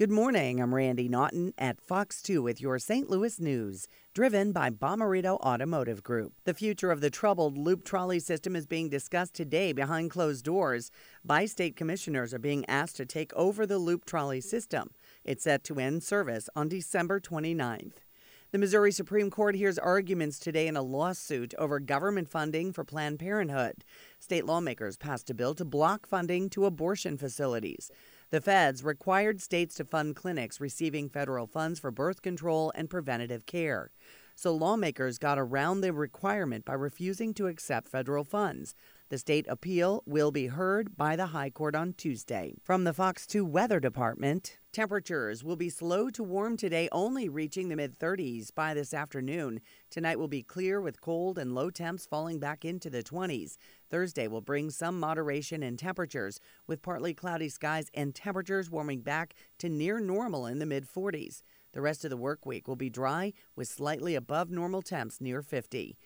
Good morning. I'm Randy Naughton at Fox 2 with your St. Louis news, driven by Bommarito Automotive Group. The future of the troubled loop trolley system is being discussed today behind closed doors. Bi-State commissioners are being asked to take over the loop trolley system. It's set to end service on December 29th. The Missouri Supreme Court hears arguments today in a lawsuit over government funding for Planned Parenthood. State lawmakers passed a bill to block funding to abortion facilities. The feds required states to fund clinics receiving federal funds for birth control and preventative care. So lawmakers got around the requirement by refusing to accept federal funds. The state appeal will be heard by the High Court on Tuesday. From the Fox 2 Weather Department, temperatures will be slow to warm today, only reaching the mid 30s by this afternoon. Tonight will be clear with cold and low temps falling back into the 20s. Thursday will bring some moderation in temperatures, with partly cloudy skies and temperatures warming back to near normal in the mid 40s. The rest of the work week will be dry with slightly above normal temps near 50.